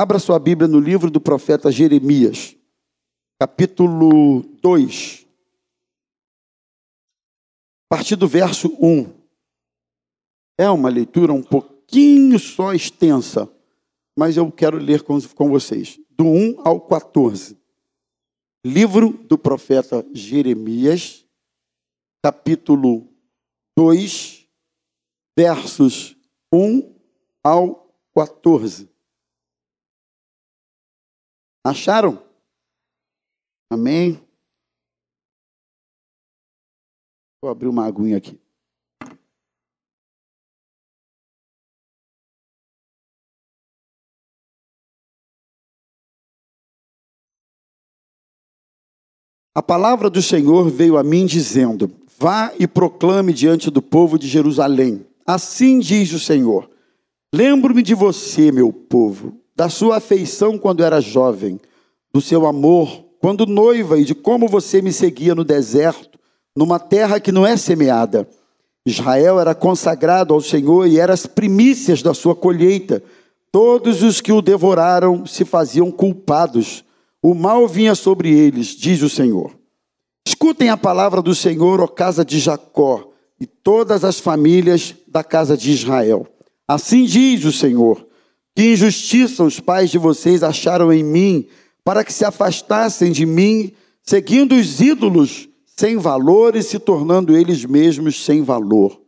Abra sua Bíblia no livro do profeta Jeremias, capítulo 2, a partir do verso 1. É uma leitura um pouquinho só extensa, mas eu quero ler com, com vocês, do 1 ao 14. Livro do profeta Jeremias, capítulo 2, versos 1 ao 14. Acharam? Amém? Vou abrir uma aguinha aqui. A palavra do Senhor veio a mim dizendo: Vá e proclame diante do povo de Jerusalém. Assim diz o Senhor: Lembro-me de você, meu povo, da sua afeição quando era jovem, do seu amor quando noiva e de como você me seguia no deserto, numa terra que não é semeada. Israel era consagrado ao Senhor e era as primícias da sua colheita. Todos os que o devoraram se faziam culpados. O mal vinha sobre eles, diz o Senhor. Escutem a palavra do Senhor, ó casa de Jacó, e todas as famílias da casa de Israel. Assim diz o Senhor: que injustiça os pais de vocês acharam em mim, para que se afastassem de mim, seguindo os ídolos sem valor e se tornando eles mesmos sem valor.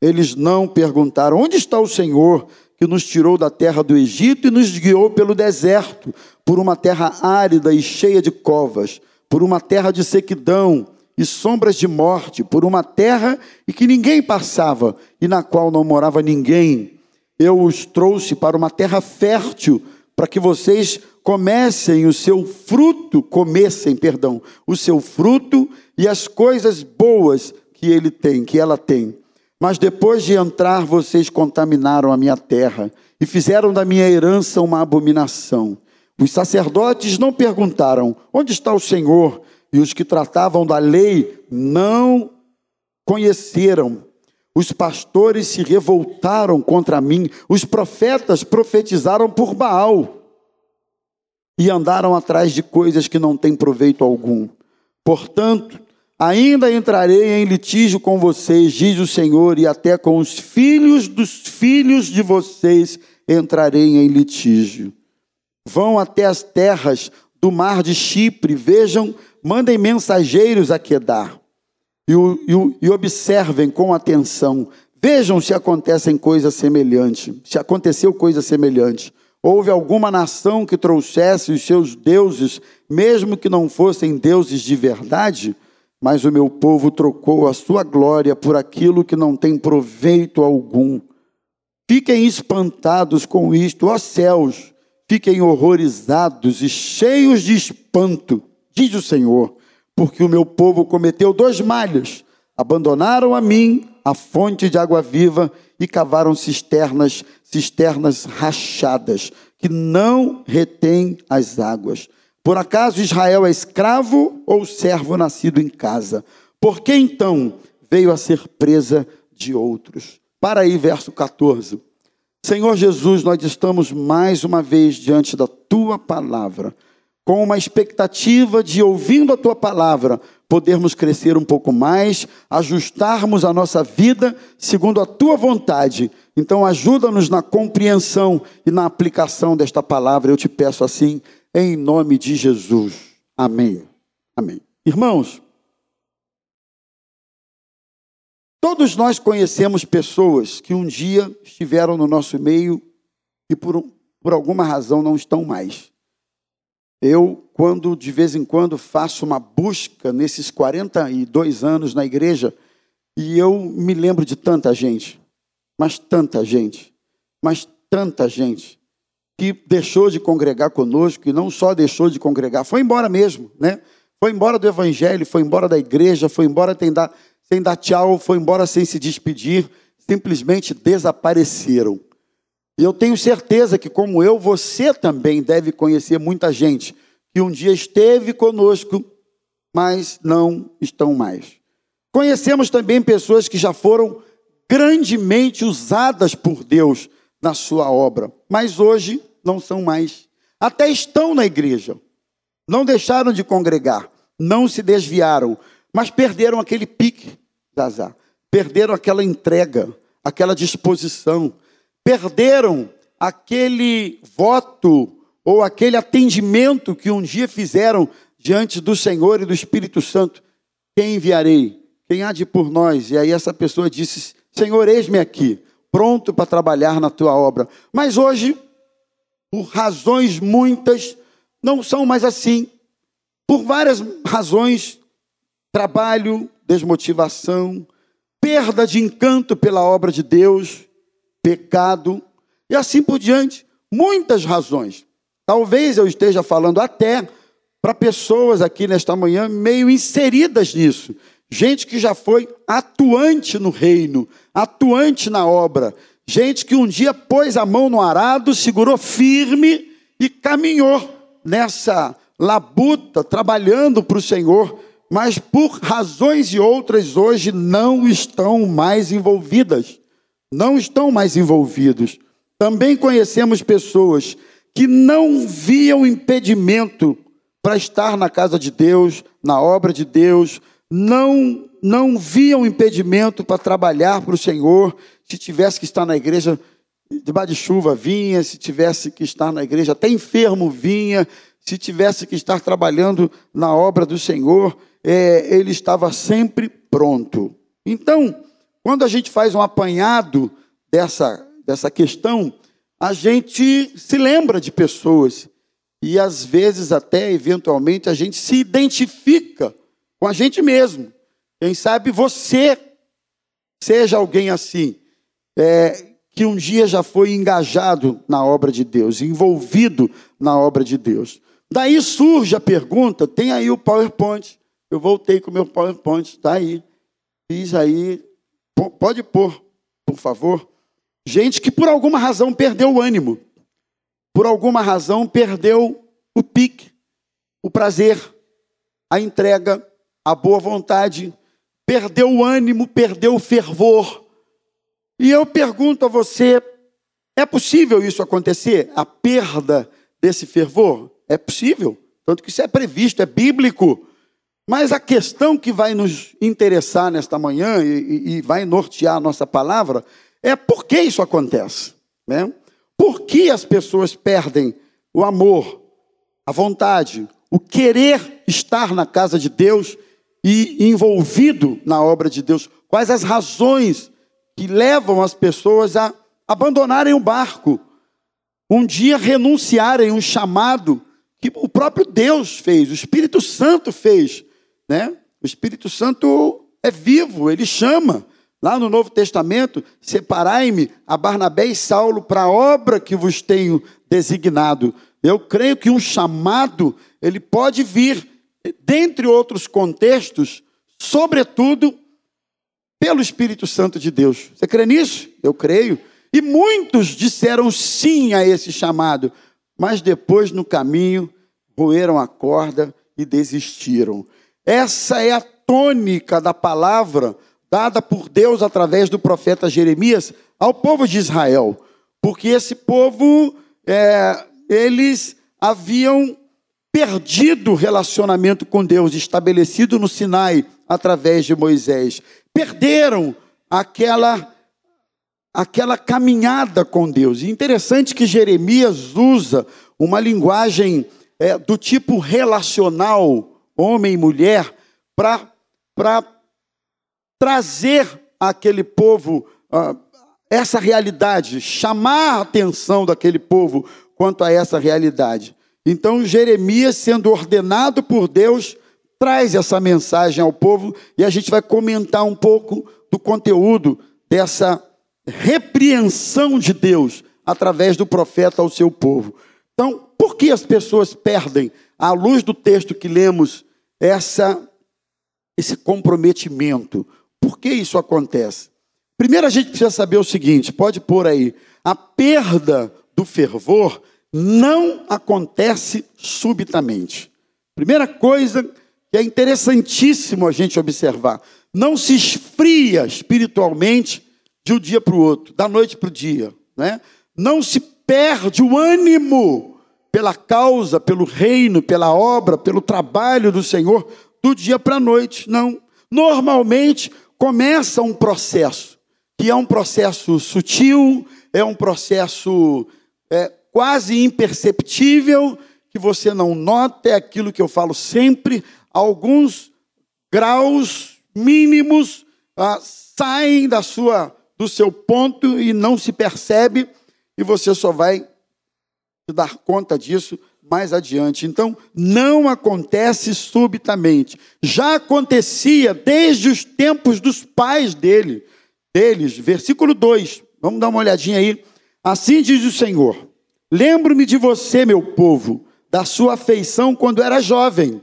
Eles não perguntaram: onde está o Senhor que nos tirou da terra do Egito e nos guiou pelo deserto, por uma terra árida e cheia de covas, por uma terra de sequidão e sombras de morte, por uma terra em que ninguém passava e na qual não morava ninguém? Eu os trouxe para uma terra fértil, para que vocês comecem o seu fruto, comessem, perdão, o seu fruto e as coisas boas que ele tem, que ela tem. Mas depois de entrar, vocês contaminaram a minha terra e fizeram da minha herança uma abominação. Os sacerdotes não perguntaram: onde está o Senhor? E os que tratavam da lei não conheceram os pastores se revoltaram contra mim, os profetas profetizaram por Baal e andaram atrás de coisas que não têm proveito algum. Portanto, ainda entrarei em litígio com vocês, diz o Senhor, e até com os filhos dos filhos de vocês entrarei em litígio. Vão até as terras do mar de Chipre, vejam, mandem mensageiros a Quedar e, o, e, o, e observem com atenção. Vejam se acontecem coisas semelhantes, se aconteceu coisa semelhante. Houve alguma nação que trouxesse os seus deuses, mesmo que não fossem deuses de verdade? Mas o meu povo trocou a sua glória por aquilo que não tem proveito algum. Fiquem espantados com isto, ó céus, fiquem horrorizados e cheios de espanto, diz o Senhor porque o meu povo cometeu dois malhas: abandonaram a mim a fonte de água viva e cavaram cisternas, cisternas rachadas, que não retêm as águas. Por acaso Israel é escravo ou servo nascido em casa? Por que então veio a ser presa de outros? Para aí, verso 14. Senhor Jesus, nós estamos mais uma vez diante da tua palavra com uma expectativa de, ouvindo a tua palavra, podermos crescer um pouco mais, ajustarmos a nossa vida segundo a tua vontade. Então, ajuda-nos na compreensão e na aplicação desta palavra. Eu te peço assim, em nome de Jesus. Amém. Amém. Irmãos, todos nós conhecemos pessoas que um dia estiveram no nosso meio e por, por alguma razão não estão mais. Eu, quando de vez em quando faço uma busca nesses 42 anos na igreja, e eu me lembro de tanta gente, mas tanta gente, mas tanta gente, que deixou de congregar conosco, e não só deixou de congregar, foi embora mesmo, né? Foi embora do evangelho, foi embora da igreja, foi embora sem dar, sem dar tchau, foi embora sem se despedir, simplesmente desapareceram. E eu tenho certeza que, como eu, você também deve conhecer muita gente que um dia esteve conosco, mas não estão mais. Conhecemos também pessoas que já foram grandemente usadas por Deus na sua obra, mas hoje não são mais. até estão na igreja, não deixaram de congregar, não se desviaram, mas perderam aquele pique, Zazá, perderam aquela entrega, aquela disposição, perderam aquele voto ou aquele atendimento que um dia fizeram diante do Senhor e do Espírito Santo. Quem enviarei? Quem há de por nós? E aí essa pessoa disse: Senhor, eis-me aqui, pronto para trabalhar na tua obra. Mas hoje, por razões muitas, não são mais assim. Por várias razões, trabalho, desmotivação, perda de encanto pela obra de Deus, pecado e assim por diante. Muitas razões. Talvez eu esteja falando até para pessoas aqui nesta manhã meio inseridas nisso. Gente que já foi atuante no reino, atuante na obra. Gente que um dia pôs a mão no arado, segurou firme e caminhou nessa labuta, trabalhando para o Senhor, mas por razões e outras hoje não estão mais envolvidas. Não estão mais envolvidos. Também conhecemos pessoas que não viam impedimento para estar na casa de Deus, na obra de Deus, não não viam impedimento para trabalhar para o Senhor. Se tivesse que estar na igreja debaixo de chuva, vinha. Se tivesse que estar na igreja até enfermo, vinha. Se tivesse que estar trabalhando na obra do Senhor, é, ele estava sempre pronto. Então, quando a gente faz um apanhado dessa, dessa questão, a gente se lembra de pessoas e às vezes até eventualmente a gente se identifica com a gente mesmo. Quem sabe você seja alguém assim, é, que um dia já foi engajado na obra de Deus, envolvido na obra de Deus. Daí surge a pergunta: tem aí o PowerPoint? Eu voltei com o meu PowerPoint, está aí. Fiz aí. Pode pôr, por favor. Gente que por alguma razão perdeu o ânimo, por alguma razão perdeu o pique, o prazer, a entrega, a boa vontade, perdeu o ânimo, perdeu o fervor. E eu pergunto a você: é possível isso acontecer? A perda desse fervor? É possível, tanto que isso é previsto, é bíblico. Mas a questão que vai nos interessar nesta manhã e, e vai nortear a nossa palavra é por que isso acontece. Né? Por que as pessoas perdem o amor, a vontade, o querer estar na casa de Deus e envolvido na obra de Deus? Quais as razões que levam as pessoas a abandonarem o barco, um dia renunciarem um chamado que o próprio Deus fez, o Espírito Santo fez, né? O Espírito Santo é vivo, ele chama. Lá no Novo Testamento, separai-me a Barnabé e Saulo para a obra que vos tenho designado. Eu creio que um chamado, ele pode vir, dentre outros contextos, sobretudo pelo Espírito Santo de Deus. Você crê nisso? Eu creio. E muitos disseram sim a esse chamado, mas depois no caminho roeram a corda e desistiram. Essa é a tônica da palavra dada por Deus através do profeta Jeremias ao povo de Israel, porque esse povo, é, eles haviam perdido o relacionamento com Deus estabelecido no Sinai através de Moisés, perderam aquela aquela caminhada com Deus. E interessante que Jeremias usa uma linguagem é, do tipo relacional, homem e mulher, para trazer àquele povo uh, essa realidade, chamar a atenção daquele povo quanto a essa realidade. Então, Jeremias, sendo ordenado por Deus, traz essa mensagem ao povo e a gente vai comentar um pouco do conteúdo dessa repreensão de Deus através do profeta ao seu povo. Então, por que as pessoas perdem, à luz do texto que lemos, essa, esse comprometimento? Por que isso acontece? Primeiro a gente precisa saber o seguinte, pode pôr aí, a perda do fervor não acontece subitamente. Primeira coisa que é interessantíssimo a gente observar, não se esfria espiritualmente de um dia para o outro, da noite para o dia, né? Não se perde o ânimo pela causa, pelo reino, pela obra, pelo trabalho do Senhor do dia para a noite. Não. Normalmente começa um processo, que é um processo sutil, é um processo é, quase imperceptível, que você não nota, é aquilo que eu falo sempre, alguns graus mínimos ah, saem da sua, do seu ponto e não se percebe, e você só vai se dar conta disso mais adiante. Então, não acontece subitamente. Já acontecia desde os tempos dos pais dele, deles. Versículo 2. Vamos dar uma olhadinha aí. Assim diz o Senhor: Lembro-me de você, meu povo, da sua afeição quando era jovem.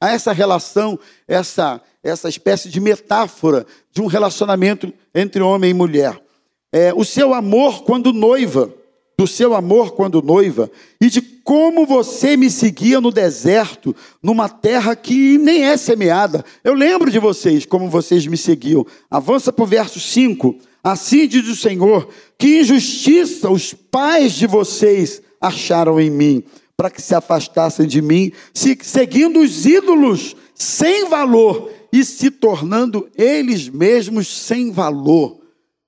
Há essa relação, essa essa espécie de metáfora de um relacionamento entre homem e mulher. É, o seu amor quando noiva do seu amor quando noiva e de como você me seguia no deserto, numa terra que nem é semeada. Eu lembro de vocês, como vocês me seguiam. Avança para o verso 5. Assim diz o Senhor: que injustiça os pais de vocês acharam em mim, para que se afastassem de mim, seguindo os ídolos sem valor e se tornando eles mesmos sem valor. O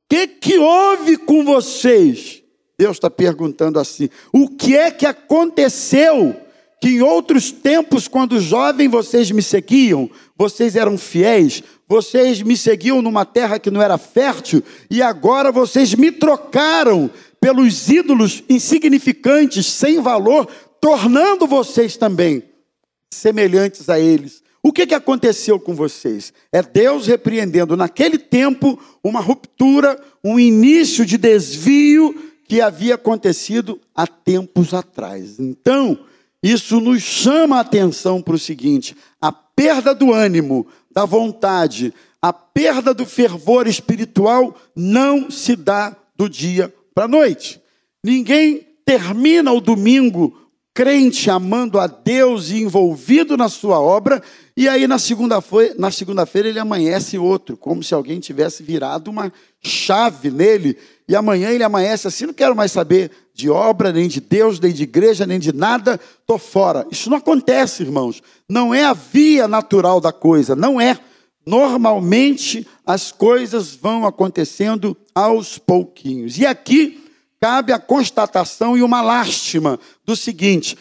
que, que houve com vocês? Deus está perguntando assim: o que é que aconteceu? Que em outros tempos, quando jovem vocês me seguiam, vocês eram fiéis, vocês me seguiam numa terra que não era fértil, e agora vocês me trocaram pelos ídolos insignificantes, sem valor, tornando vocês também semelhantes a eles. O que, que aconteceu com vocês? É Deus repreendendo naquele tempo uma ruptura, um início de desvio que havia acontecido há tempos atrás. Então, isso nos chama a atenção para o seguinte: a perda do ânimo, da vontade, a perda do fervor espiritual não se dá do dia para a noite. Ninguém termina o domingo crente, amando a Deus e envolvido na sua obra, e aí na segunda-feira segunda ele amanhece outro, como se alguém tivesse virado uma chave nele e amanhã ele amanhece assim, não quero mais saber de obra, nem de Deus, nem de igreja, nem de nada, estou fora. Isso não acontece, irmãos. Não é a via natural da coisa, não é. Normalmente as coisas vão acontecendo aos pouquinhos. E aqui cabe a constatação e uma lástima do seguinte: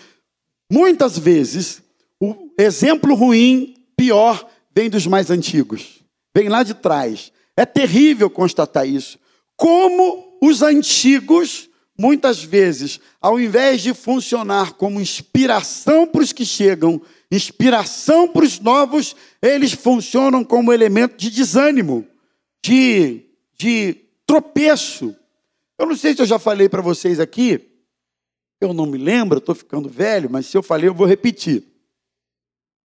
muitas vezes o exemplo ruim, pior, vem dos mais antigos, vem lá de trás. É terrível constatar isso. Como os antigos, muitas vezes, ao invés de funcionar como inspiração para os que chegam, inspiração para os novos, eles funcionam como elemento de desânimo, de, de tropeço. Eu não sei se eu já falei para vocês aqui, eu não me lembro, estou ficando velho, mas se eu falei, eu vou repetir.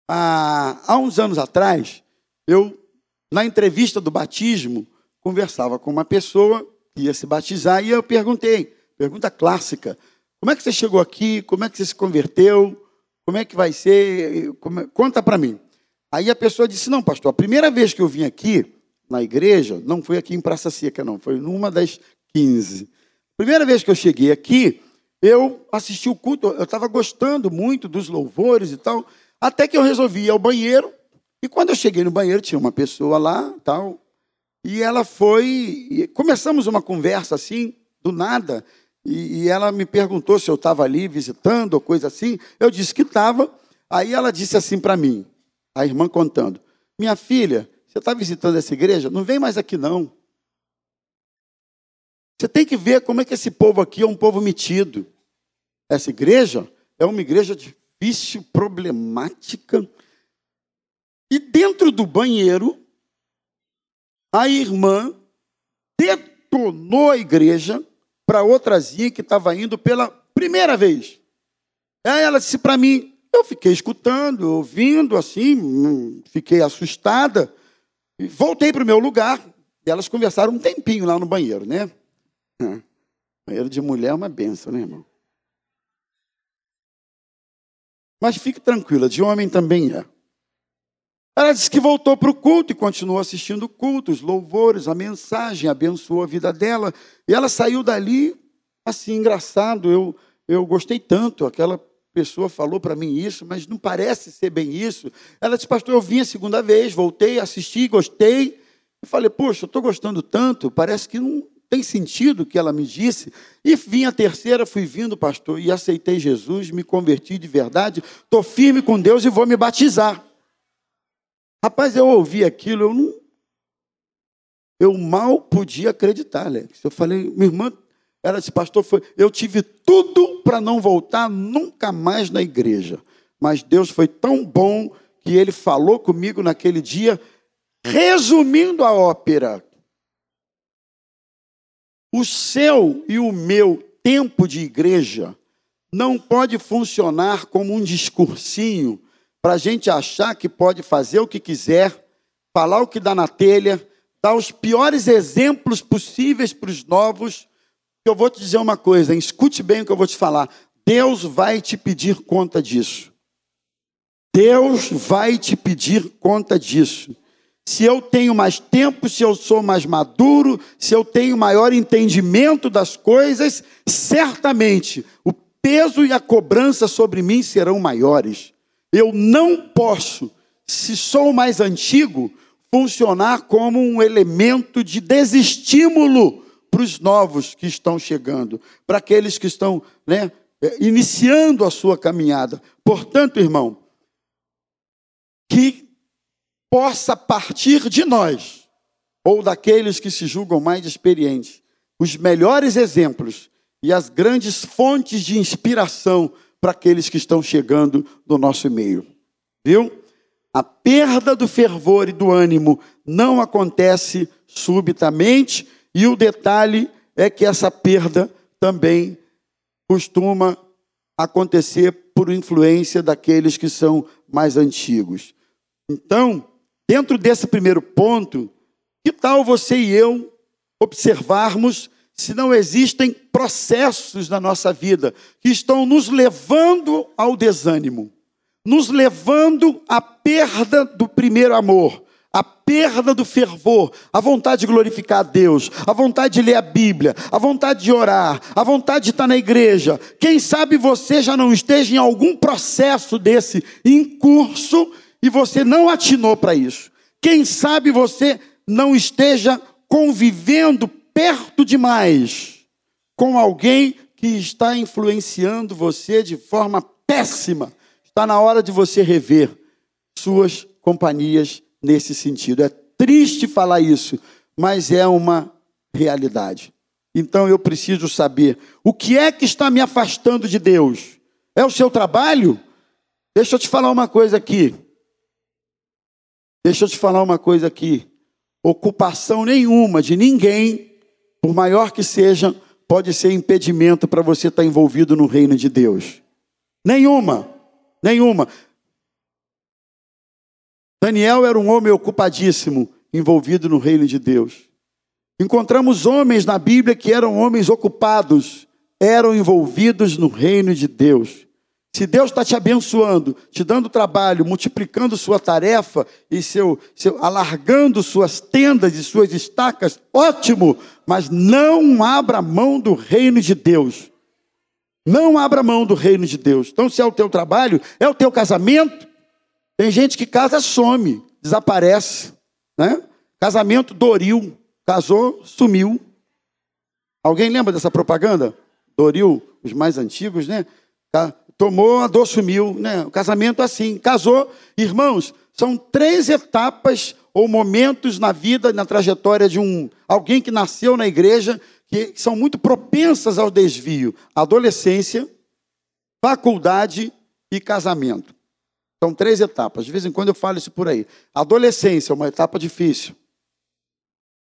Há, há uns anos atrás, eu, na entrevista do batismo, conversava com uma pessoa ia se batizar e eu perguntei, pergunta clássica, como é que você chegou aqui? Como é que você se converteu? Como é que vai ser? Como... Conta para mim. Aí a pessoa disse: Não, pastor, a primeira vez que eu vim aqui na igreja, não foi aqui em Praça Seca, não, foi numa das 15. Primeira vez que eu cheguei aqui, eu assisti o culto, eu estava gostando muito dos louvores e tal, até que eu resolvi ir ao banheiro. E quando eu cheguei no banheiro, tinha uma pessoa lá, tal, e ela foi. Começamos uma conversa assim, do nada. E, e ela me perguntou se eu estava ali visitando ou coisa assim. Eu disse que estava. Aí ela disse assim para mim, a irmã contando: Minha filha, você está visitando essa igreja? Não vem mais aqui não. Você tem que ver como é que esse povo aqui é um povo metido. Essa igreja é uma igreja difícil, problemática. E dentro do banheiro a irmã detonou a igreja para outrazinha que estava indo pela primeira vez. Aí ela disse para mim, eu fiquei escutando, ouvindo assim, hum, fiquei assustada, e voltei para o meu lugar. E elas conversaram um tempinho lá no banheiro, né? Banheiro de mulher é uma benção, né, irmão? Mas fique tranquila, de homem também é. Ela disse que voltou para o culto e continuou assistindo o culto, os louvores, a mensagem, abençoou a vida dela. E ela saiu dali, assim, engraçado. Eu, eu gostei tanto, aquela pessoa falou para mim isso, mas não parece ser bem isso. Ela disse, pastor, eu vim a segunda vez, voltei, assisti, gostei. Eu falei, poxa, eu estou gostando tanto, parece que não tem sentido o que ela me disse. E vim a terceira, fui vindo, pastor, e aceitei Jesus, me converti de verdade, estou firme com Deus e vou me batizar. Rapaz, eu ouvi aquilo, eu não. Eu mal podia acreditar, Alex. Eu falei, minha irmã, ela disse, pastor, foi, eu tive tudo para não voltar nunca mais na igreja. Mas Deus foi tão bom que ele falou comigo naquele dia, resumindo a ópera. O seu e o meu tempo de igreja não pode funcionar como um discursinho para a gente achar que pode fazer o que quiser, falar o que dá na telha, dar os piores exemplos possíveis para os novos. Eu vou te dizer uma coisa, escute bem o que eu vou te falar. Deus vai te pedir conta disso. Deus vai te pedir conta disso. Se eu tenho mais tempo, se eu sou mais maduro, se eu tenho maior entendimento das coisas, certamente o peso e a cobrança sobre mim serão maiores. Eu não posso, se sou mais antigo, funcionar como um elemento de desestímulo para os novos que estão chegando, para aqueles que estão né, iniciando a sua caminhada. Portanto, irmão, que possa partir de nós, ou daqueles que se julgam mais experientes, os melhores exemplos e as grandes fontes de inspiração para aqueles que estão chegando no nosso meio. Viu? A perda do fervor e do ânimo não acontece subitamente, e o detalhe é que essa perda também costuma acontecer por influência daqueles que são mais antigos. Então, dentro desse primeiro ponto, que tal você e eu observarmos se não existem processos na nossa vida que estão nos levando ao desânimo, nos levando à perda do primeiro amor, à perda do fervor, a vontade de glorificar a Deus, a vontade de ler a Bíblia, a vontade de orar, a vontade de estar na igreja. Quem sabe você já não esteja em algum processo desse em curso e você não atinou para isso. Quem sabe você não esteja convivendo perto demais com alguém que está influenciando você de forma péssima. Está na hora de você rever suas companhias nesse sentido. É triste falar isso, mas é uma realidade. Então eu preciso saber o que é que está me afastando de Deus. É o seu trabalho? Deixa eu te falar uma coisa aqui. Deixa eu te falar uma coisa aqui. Ocupação nenhuma de ninguém por maior que seja, pode ser impedimento para você estar envolvido no reino de Deus. Nenhuma, nenhuma. Daniel era um homem ocupadíssimo, envolvido no reino de Deus. Encontramos homens na Bíblia que eram homens ocupados, eram envolvidos no reino de Deus. Se Deus está te abençoando, te dando trabalho, multiplicando sua tarefa e seu, seu, alargando suas tendas e suas estacas, ótimo, mas não abra mão do reino de Deus. Não abra mão do reino de Deus. Então, se é o teu trabalho, é o teu casamento. Tem gente que casa some, desaparece, né? Casamento Doril, casou, sumiu. Alguém lembra dessa propaganda? Doril, os mais antigos, né? Tomou, a dor né? O casamento assim, casou. Irmãos, são três etapas ou momentos na vida, na trajetória de um alguém que nasceu na igreja que são muito propensas ao desvio: adolescência, faculdade e casamento. São três etapas. De vez em quando eu falo isso por aí. Adolescência é uma etapa difícil.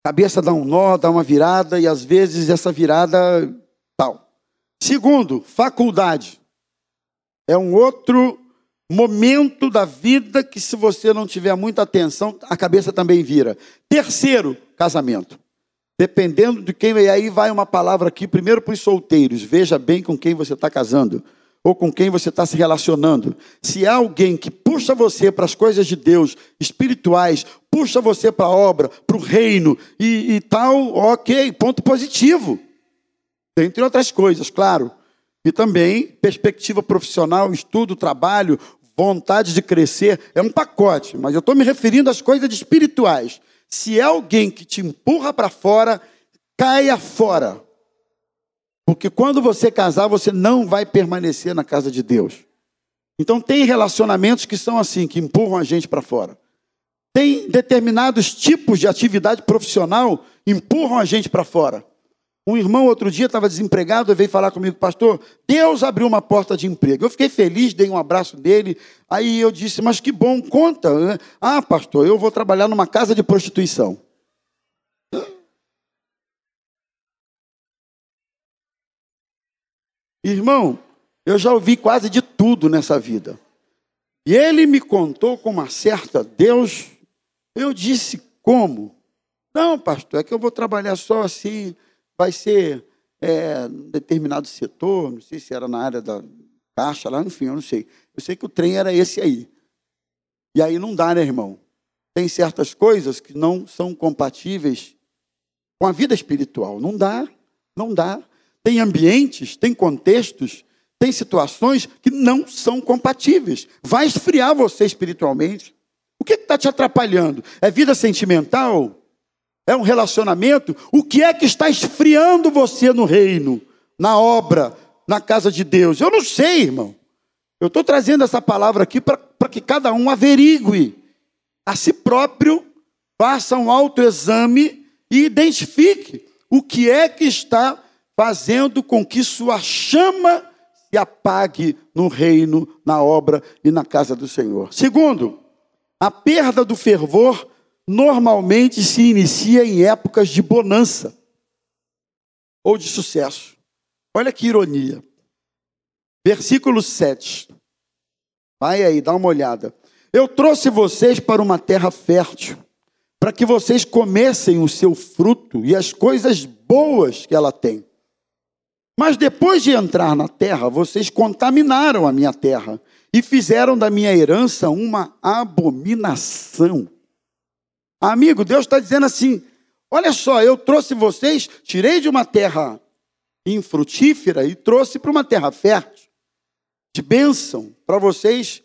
Cabeça dá um nó, dá uma virada e às vezes essa virada tal. Segundo, faculdade. É um outro momento da vida que, se você não tiver muita atenção, a cabeça também vira. Terceiro, casamento. Dependendo de quem, e aí vai uma palavra aqui, primeiro para os solteiros, veja bem com quem você está casando, ou com quem você está se relacionando. Se há alguém que puxa você para as coisas de Deus, espirituais, puxa você para a obra, para o reino e, e tal, ok, ponto positivo. Entre outras coisas, claro. E também perspectiva profissional, estudo, trabalho, vontade de crescer, é um pacote, mas eu estou me referindo às coisas espirituais. Se é alguém que te empurra para fora, caia fora. Porque quando você casar, você não vai permanecer na casa de Deus. Então tem relacionamentos que são assim, que empurram a gente para fora. Tem determinados tipos de atividade profissional empurram a gente para fora. Um irmão outro dia estava desempregado e veio falar comigo, pastor, Deus abriu uma porta de emprego. Eu fiquei feliz, dei um abraço dele. Aí eu disse, mas que bom, conta. Ah, pastor, eu vou trabalhar numa casa de prostituição. Irmão, eu já ouvi quase de tudo nessa vida. E ele me contou com uma certa Deus. Eu disse, como? Não, pastor, é que eu vou trabalhar só assim vai ser é, determinado setor, não sei se era na área da caixa lá, enfim, eu não sei. Eu sei que o trem era esse aí. E aí não dá, né, irmão? Tem certas coisas que não são compatíveis com a vida espiritual. Não dá, não dá. Tem ambientes, tem contextos, tem situações que não são compatíveis. Vai esfriar você espiritualmente. O que está te atrapalhando? É vida sentimental? É um relacionamento, o que é que está esfriando você no reino, na obra, na casa de Deus? Eu não sei, irmão. Eu estou trazendo essa palavra aqui para que cada um averigue a si próprio, faça um autoexame e identifique o que é que está fazendo com que sua chama se apague no reino, na obra e na casa do Senhor. Segundo, a perda do fervor normalmente se inicia em épocas de bonança ou de sucesso. Olha que ironia. Versículo 7. Vai aí, dá uma olhada. Eu trouxe vocês para uma terra fértil, para que vocês comessem o seu fruto e as coisas boas que ela tem. Mas depois de entrar na terra, vocês contaminaram a minha terra e fizeram da minha herança uma abominação. Amigo, Deus está dizendo assim: olha só, eu trouxe vocês, tirei de uma terra infrutífera e trouxe para uma terra fértil, de bênção, para vocês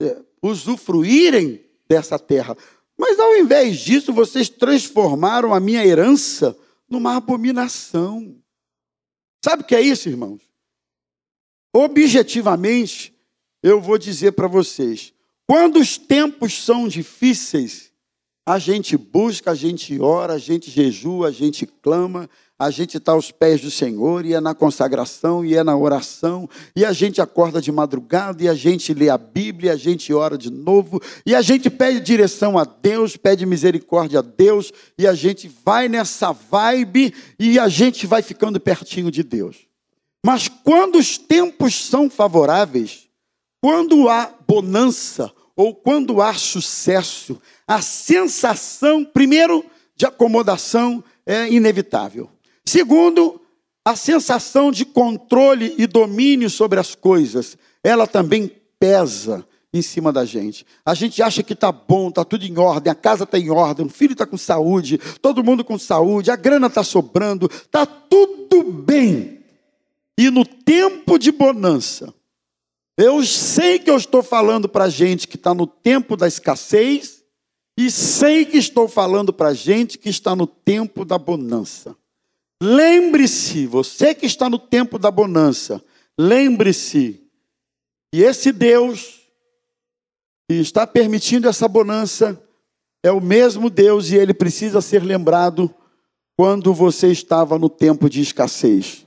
é, usufruírem dessa terra. Mas ao invés disso, vocês transformaram a minha herança numa abominação. Sabe o que é isso, irmãos? Objetivamente, eu vou dizer para vocês: quando os tempos são difíceis, a gente busca, a gente ora, a gente jejua, a gente clama, a gente está aos pés do Senhor, e é na consagração, e é na oração, e a gente acorda de madrugada, e a gente lê a Bíblia, a gente ora de novo, e a gente pede direção a Deus, pede misericórdia a Deus, e a gente vai nessa vibe, e a gente vai ficando pertinho de Deus. Mas quando os tempos são favoráveis, quando há bonança, ou quando há sucesso, a sensação, primeiro, de acomodação é inevitável. Segundo, a sensação de controle e domínio sobre as coisas, ela também pesa em cima da gente. A gente acha que está bom, está tudo em ordem, a casa está em ordem, o filho está com saúde, todo mundo com saúde, a grana está sobrando, está tudo bem. E no tempo de bonança, eu sei que eu estou falando para gente que está no tempo da escassez, e sei que estou falando para gente que está no tempo da bonança. Lembre-se, você que está no tempo da bonança, lembre-se que esse Deus que está permitindo essa bonança é o mesmo Deus e ele precisa ser lembrado quando você estava no tempo de escassez.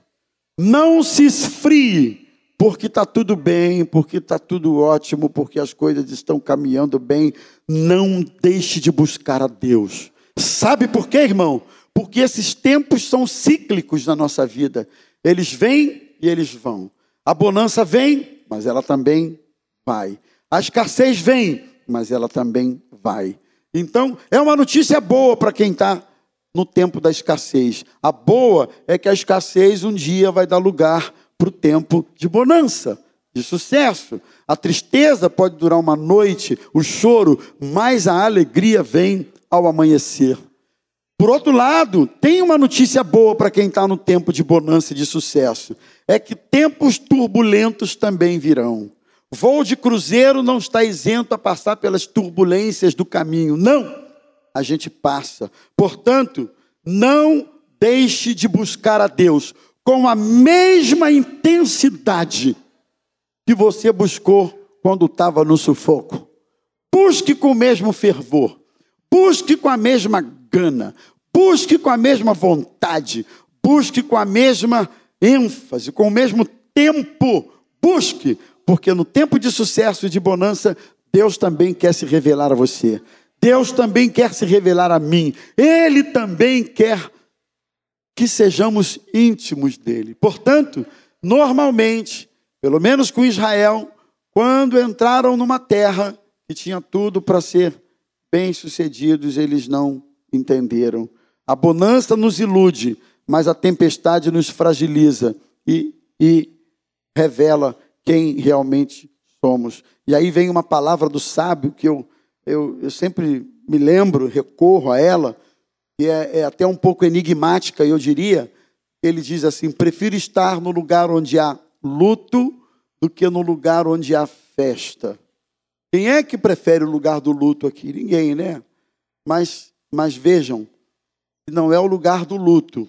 Não se esfrie porque está tudo bem, porque está tudo ótimo, porque as coisas estão caminhando bem, não deixe de buscar a Deus. Sabe por quê, irmão? Porque esses tempos são cíclicos na nossa vida. Eles vêm e eles vão. A bonança vem, mas ela também vai. A escassez vem, mas ela também vai. Então, é uma notícia boa para quem está no tempo da escassez. A boa é que a escassez um dia vai dar lugar para o tempo de bonança, de sucesso. A tristeza pode durar uma noite, o choro, mas a alegria vem ao amanhecer. Por outro lado, tem uma notícia boa para quem está no tempo de bonança e de sucesso: é que tempos turbulentos também virão. Voo de cruzeiro não está isento a passar pelas turbulências do caminho. Não, a gente passa. Portanto, não deixe de buscar a Deus com a mesma intensidade que você buscou quando estava no sufoco. Busque com o mesmo fervor. Busque com a mesma gana, busque com a mesma vontade, busque com a mesma ênfase, com o mesmo tempo. Busque, porque no tempo de sucesso e de bonança, Deus também quer se revelar a você. Deus também quer se revelar a mim. Ele também quer que sejamos íntimos dele. Portanto, normalmente, pelo menos com Israel, quando entraram numa terra que tinha tudo para ser bem-sucedidos, eles não entenderam. A bonança nos ilude, mas a tempestade nos fragiliza e, e revela quem realmente somos. E aí vem uma palavra do sábio que eu, eu, eu sempre me lembro, recorro a ela, que é, é até um pouco enigmática, eu diria. Ele diz assim: prefiro estar no lugar onde há luto do que no lugar onde há festa. Quem é que prefere o lugar do luto aqui? Ninguém, né? Mas, mas vejam, não é o lugar do luto,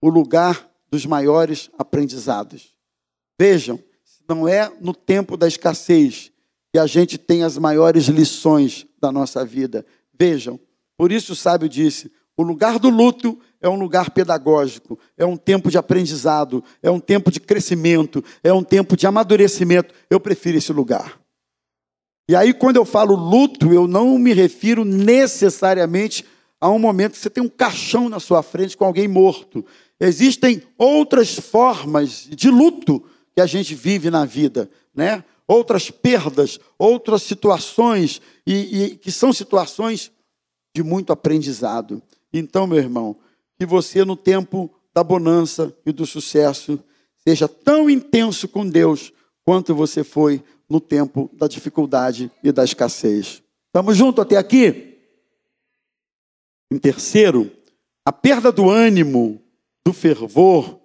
o lugar dos maiores aprendizados. Vejam, não é no tempo da escassez que a gente tem as maiores lições da nossa vida. Vejam, por isso o sábio disse: o lugar do luto é um lugar pedagógico, é um tempo de aprendizado, é um tempo de crescimento, é um tempo de amadurecimento. Eu prefiro esse lugar. E aí, quando eu falo luto, eu não me refiro necessariamente a um momento que você tem um caixão na sua frente com alguém morto. Existem outras formas de luto que a gente vive na vida, né? Outras perdas, outras situações, e, e que são situações de muito aprendizado. Então, meu irmão, que você, no tempo da bonança e do sucesso, seja tão intenso com Deus quanto você foi no tempo da dificuldade e da escassez. Estamos juntos até aqui? Em terceiro, a perda do ânimo, do fervor,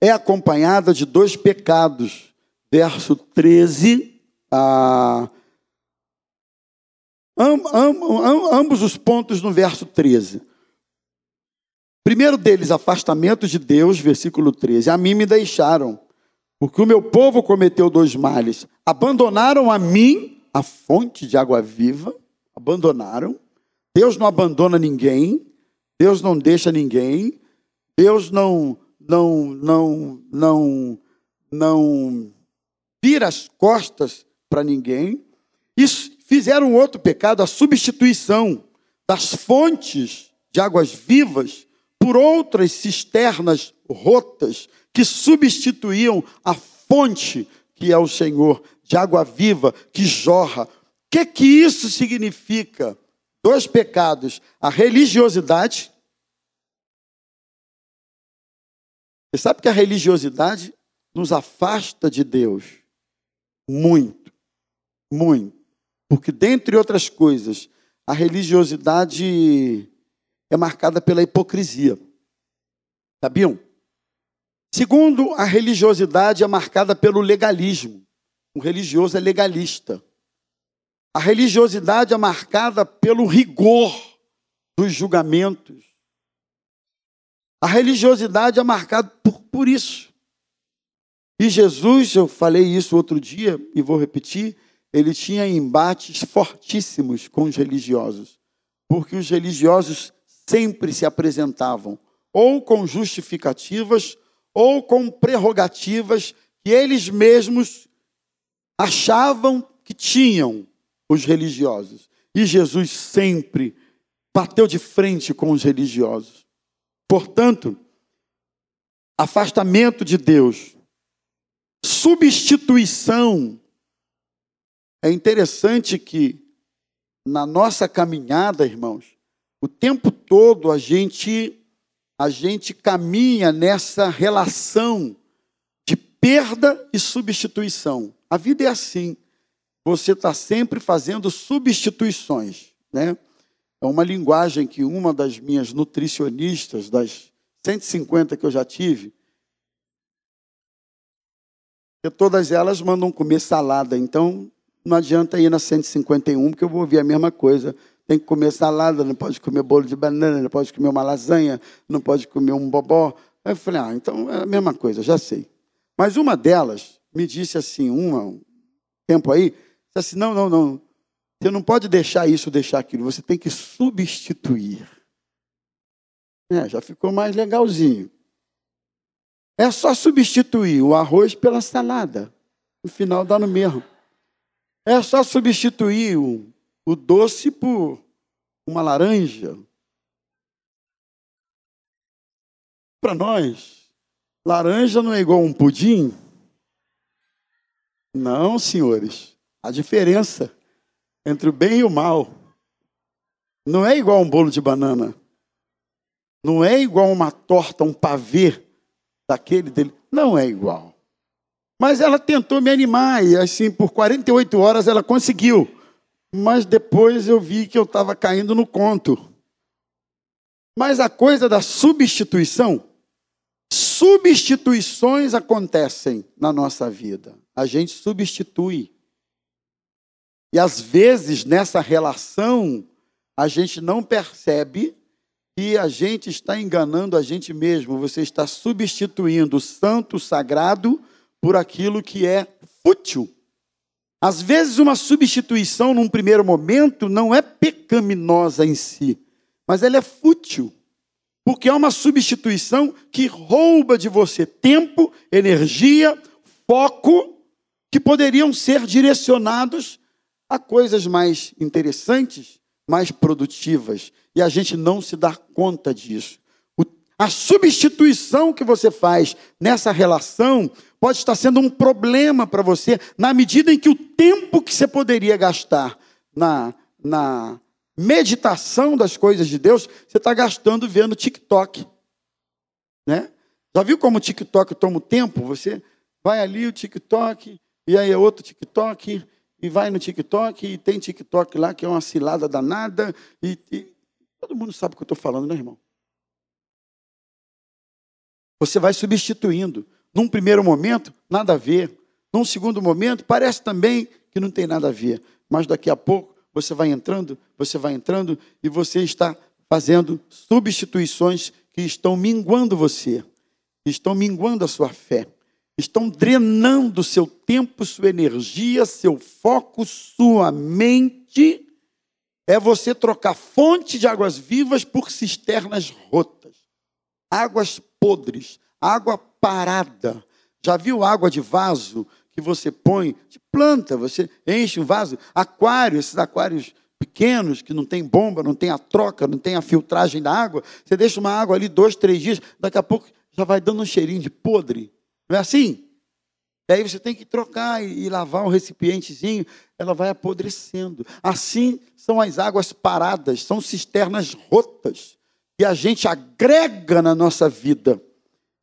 é acompanhada de dois pecados. Verso 13, a, am, am, am, ambos os pontos no verso 13. Primeiro deles, afastamento de Deus, versículo 13. A mim me deixaram porque o meu povo cometeu dois males. Abandonaram a mim, a fonte de água viva, abandonaram. Deus não abandona ninguém, Deus não deixa ninguém, Deus não não não não não vira as costas para ninguém. Isso fizeram outro pecado, a substituição das fontes de águas vivas por outras cisternas rotas que substituíam a fonte que é o Senhor, de água viva que jorra. O que que isso significa? Dois pecados: a religiosidade. Você sabe que a religiosidade nos afasta de Deus muito, muito. Porque, dentre outras coisas, a religiosidade é marcada pela hipocrisia. Sabiam? Segundo, a religiosidade é marcada pelo legalismo. O religioso é legalista. A religiosidade é marcada pelo rigor dos julgamentos. A religiosidade é marcada por, por isso. E Jesus, eu falei isso outro dia e vou repetir, ele tinha embates fortíssimos com os religiosos, porque os religiosos sempre se apresentavam ou com justificativas ou com prerrogativas que eles mesmos achavam que tinham os religiosos. E Jesus sempre bateu de frente com os religiosos. Portanto, afastamento de Deus, substituição. É interessante que na nossa caminhada, irmãos, o tempo todo a gente a gente caminha nessa relação de perda e substituição. A vida é assim. Você está sempre fazendo substituições, né? É uma linguagem que uma das minhas nutricionistas, das 150 que eu já tive, que todas elas mandam comer salada. Então, não adianta ir na 151, porque eu vou ouvir a mesma coisa. Tem que comer salada, não pode comer bolo de banana, não pode comer uma lasanha, não pode comer um bobó. Aí eu falei, ah, então é a mesma coisa, já sei. Mas uma delas me disse assim, uma, um tempo aí, disse assim, não, não, não, você não pode deixar isso, deixar aquilo, você tem que substituir. É, já ficou mais legalzinho. É só substituir o arroz pela salada. No final dá no mesmo. É só substituir o, o doce por uma laranja. Para nós, laranja não é igual a um pudim? Não, senhores. A diferença entre o bem e o mal não é igual a um bolo de banana. Não é igual a uma torta, um pavê daquele dele. Não é igual. Mas ela tentou me animar e assim por 48 horas ela conseguiu. Mas depois eu vi que eu estava caindo no conto. Mas a coisa da substituição, substituições acontecem na nossa vida. A gente substitui. E às vezes nessa relação a gente não percebe que a gente está enganando a gente mesmo, você está substituindo o santo, o sagrado, por aquilo que é fútil. Às vezes, uma substituição, num primeiro momento, não é pecaminosa em si, mas ela é fútil. Porque é uma substituição que rouba de você tempo, energia, foco, que poderiam ser direcionados a coisas mais interessantes, mais produtivas e a gente não se dá conta disso. A substituição que você faz nessa relação pode estar sendo um problema para você, na medida em que o tempo que você poderia gastar na, na meditação das coisas de Deus, você está gastando vendo TikTok. Né? Já viu como o TikTok toma o tempo? Você vai ali o TikTok, e aí é outro TikTok, e vai no TikTok, e tem TikTok lá que é uma cilada danada, e, e Todo mundo sabe o que eu estou falando, né, irmão? Você vai substituindo. Num primeiro momento, nada a ver. Num segundo momento, parece também que não tem nada a ver. Mas daqui a pouco, você vai entrando, você vai entrando e você está fazendo substituições que estão minguando você, estão minguando a sua fé, estão drenando seu tempo, sua energia, seu foco, sua mente é você trocar fonte de águas vivas por cisternas rotas, águas podres, água parada. Já viu água de vaso que você põe de planta? Você enche um vaso, aquário, esses aquários pequenos que não tem bomba, não tem a troca, não tem a filtragem da água. Você deixa uma água ali dois, três dias, daqui a pouco já vai dando um cheirinho de podre. Não é assim? Daí você tem que trocar e lavar o recipientezinho, ela vai apodrecendo. Assim são as águas paradas, são cisternas rotas que a gente agrega na nossa vida.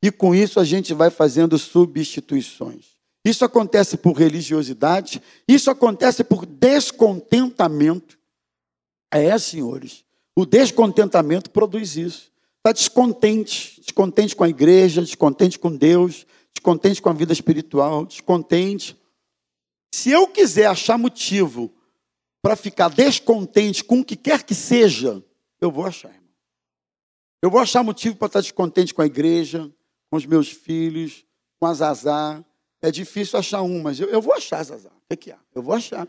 E com isso a gente vai fazendo substituições. Isso acontece por religiosidade, isso acontece por descontentamento. É, senhores, o descontentamento produz isso. Está descontente, descontente com a igreja, descontente com Deus, descontente com a vida espiritual, descontente. Se eu quiser achar motivo para ficar descontente com o que quer que seja, eu vou achar. Eu vou achar motivo para estar descontente com a igreja, com os meus filhos, com a Zazá. É difícil achar um, mas eu, eu vou achar, Zazá. O que, é que é? Eu vou achar.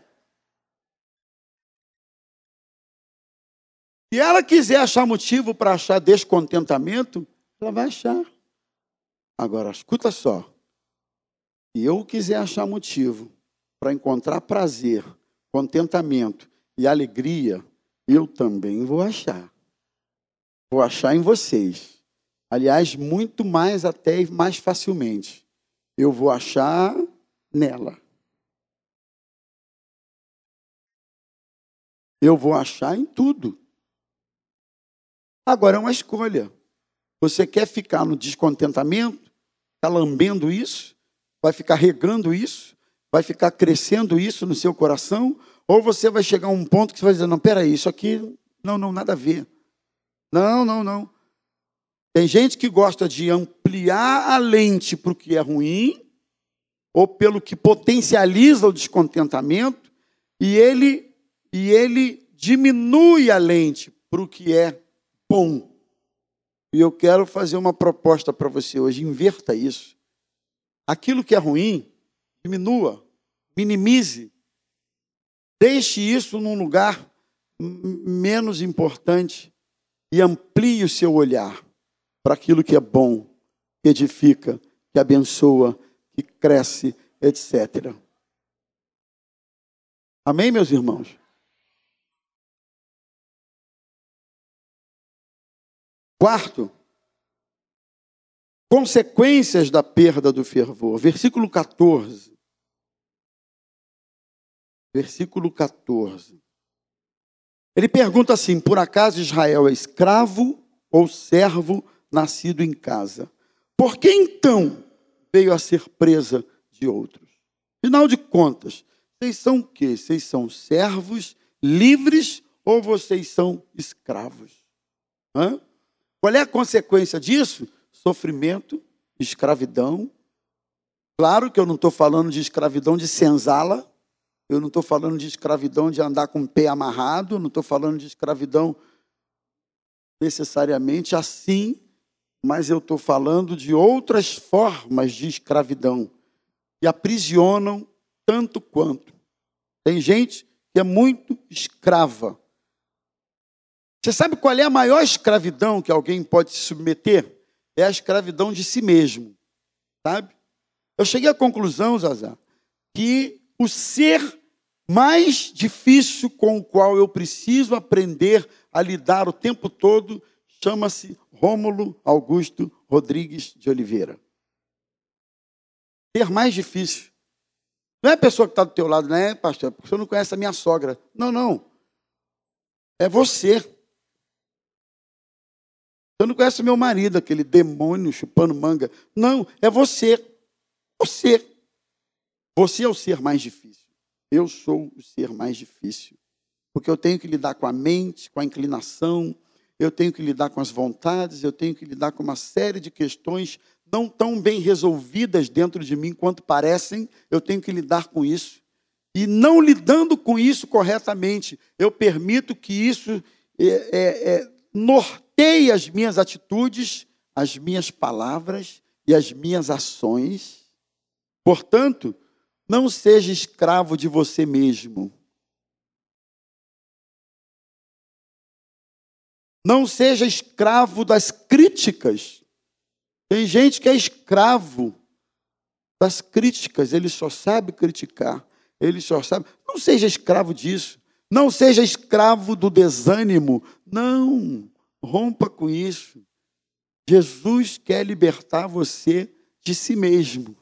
Se ela quiser achar motivo para achar descontentamento, ela vai achar. Agora, escuta só. Se eu quiser achar motivo para encontrar prazer, contentamento e alegria, eu também vou achar. Vou achar em vocês. Aliás, muito mais até e mais facilmente. Eu vou achar nela. Eu vou achar em tudo. Agora é uma escolha. Você quer ficar no descontentamento? Está lambendo isso? Vai ficar regando isso? Vai ficar crescendo isso no seu coração? Ou você vai chegar a um ponto que você vai dizer: não, peraí, isso aqui Não, não, nada a ver. Não, não, não. Tem gente que gosta de ampliar a lente para o que é ruim, ou pelo que potencializa o descontentamento, e ele, e ele diminui a lente para o que é bom. E eu quero fazer uma proposta para você hoje: inverta isso. Aquilo que é ruim, diminua, minimize, deixe isso num lugar menos importante e amplie o seu olhar para aquilo que é bom, que edifica, que abençoa, que cresce, etc. Amém, meus irmãos? Quarto, consequências da perda do fervor. Versículo 14. Versículo 14. Ele pergunta assim: por acaso Israel é escravo ou servo nascido em casa? Por que então veio a ser presa de outros? Afinal de contas, vocês são o quê? Vocês são servos livres ou vocês são escravos? Hã? Qual é a consequência disso? Sofrimento, escravidão. Claro que eu não estou falando de escravidão de senzala, eu não estou falando de escravidão de andar com o pé amarrado, não estou falando de escravidão necessariamente assim, mas eu estou falando de outras formas de escravidão que aprisionam tanto quanto. Tem gente que é muito escrava. Você sabe qual é a maior escravidão que alguém pode se submeter? É a escravidão de si mesmo, sabe? Eu cheguei à conclusão, Zazá, que o ser mais difícil com o qual eu preciso aprender a lidar o tempo todo chama-se Rômulo Augusto Rodrigues de Oliveira. Ser mais difícil. Não é a pessoa que está do teu lado, não é, pastor? Porque você não conhece a minha sogra. Não, não. É você. Você não conhece meu marido, aquele demônio chupando manga. Não, é você. Você. Você é o ser mais difícil. Eu sou o ser mais difícil. Porque eu tenho que lidar com a mente, com a inclinação, eu tenho que lidar com as vontades, eu tenho que lidar com uma série de questões não tão bem resolvidas dentro de mim quanto parecem, eu tenho que lidar com isso. E não lidando com isso corretamente, eu permito que isso é, é, é, norteie as minhas atitudes, as minhas palavras e as minhas ações. Portanto, não seja escravo de você mesmo. Não seja escravo das críticas. Tem gente que é escravo das críticas, ele só sabe criticar, ele só sabe. Não seja escravo disso. Não seja escravo do desânimo. Não, rompa com isso. Jesus quer libertar você de si mesmo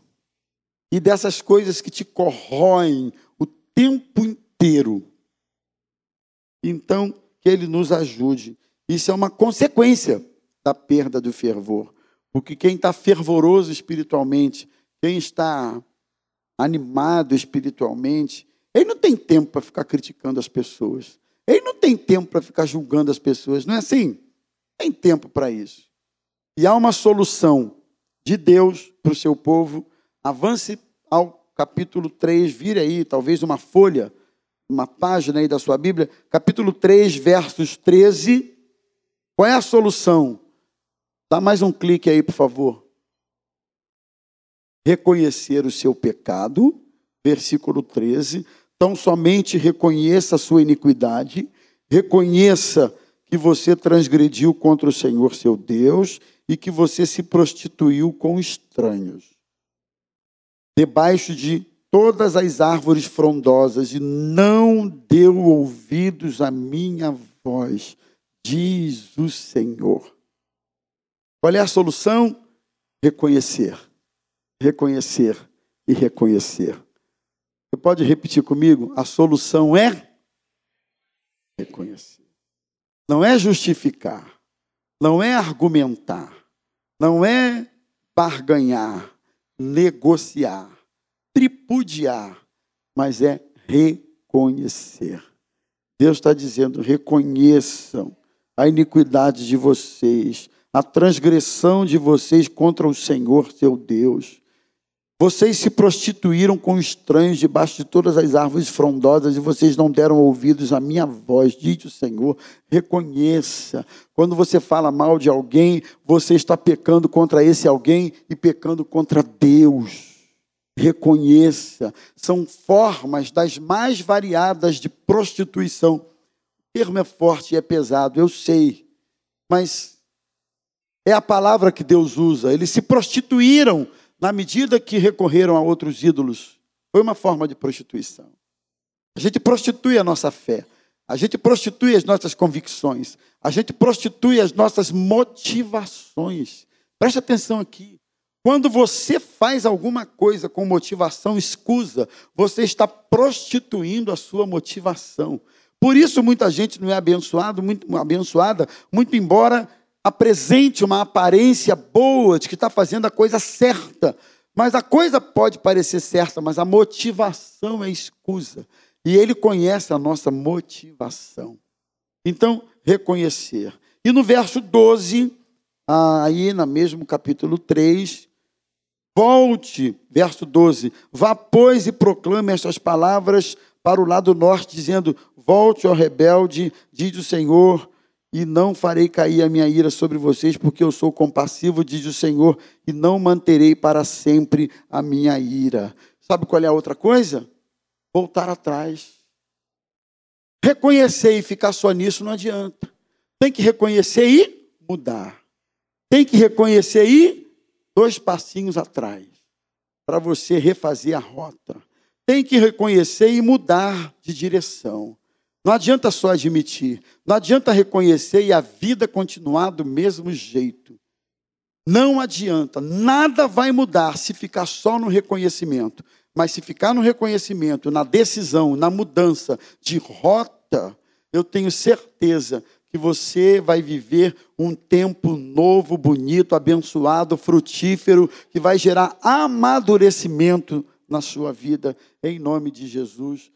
e dessas coisas que te corroem o tempo inteiro. Então, que Ele nos ajude. Isso é uma consequência da perda do fervor. Porque quem está fervoroso espiritualmente, quem está animado espiritualmente, ele não tem tempo para ficar criticando as pessoas. Ele não tem tempo para ficar julgando as pessoas. Não é assim? Tem tempo para isso. E há uma solução de Deus para o seu povo Avance ao capítulo 3, vire aí, talvez uma folha, uma página aí da sua Bíblia, capítulo 3, versos 13. Qual é a solução? Dá mais um clique aí, por favor. Reconhecer o seu pecado, versículo 13. Então, somente reconheça a sua iniquidade, reconheça que você transgrediu contra o Senhor seu Deus e que você se prostituiu com estranhos debaixo de todas as árvores frondosas e não deu ouvidos à minha voz, diz o Senhor. Qual é a solução? Reconhecer, reconhecer e reconhecer. Você pode repetir comigo? A solução é reconhecer. Não é justificar, não é argumentar, não é barganhar, negociar, tripudiar, mas é reconhecer. Deus está dizendo: reconheçam a iniquidade de vocês, a transgressão de vocês contra o Senhor seu Deus. Vocês se prostituíram com estranhos debaixo de todas as árvores frondosas e vocês não deram ouvidos à minha voz, diz o Senhor. Reconheça. Quando você fala mal de alguém, você está pecando contra esse alguém e pecando contra Deus. Reconheça. São formas das mais variadas de prostituição. O termo é forte e é pesado, eu sei, mas é a palavra que Deus usa. Eles se prostituíram na medida que recorreram a outros ídolos, foi uma forma de prostituição. A gente prostitui a nossa fé, a gente prostitui as nossas convicções, a gente prostitui as nossas motivações. Preste atenção aqui. Quando você faz alguma coisa com motivação escusa, você está prostituindo a sua motivação. Por isso muita gente não é abençoado, muito abençoada, muito embora apresente uma aparência boa de que está fazendo a coisa certa. Mas a coisa pode parecer certa, mas a motivação é escusa. E ele conhece a nossa motivação. Então, reconhecer. E no verso 12, aí no mesmo capítulo 3, volte, verso 12: Vá, pois, e proclame estas palavras para o lado norte, dizendo: Volte, ó rebelde, diz o Senhor e não farei cair a minha ira sobre vocês, porque eu sou compassivo, diz o Senhor, e não manterei para sempre a minha ira. Sabe qual é a outra coisa? Voltar atrás. Reconhecer e ficar só nisso não adianta. Tem que reconhecer e mudar. Tem que reconhecer e dois passinhos atrás, para você refazer a rota. Tem que reconhecer e mudar de direção. Não adianta só admitir, não adianta reconhecer e a vida continuar do mesmo jeito. Não adianta, nada vai mudar se ficar só no reconhecimento. Mas se ficar no reconhecimento, na decisão, na mudança de rota, eu tenho certeza que você vai viver um tempo novo, bonito, abençoado, frutífero, que vai gerar amadurecimento na sua vida, em nome de Jesus.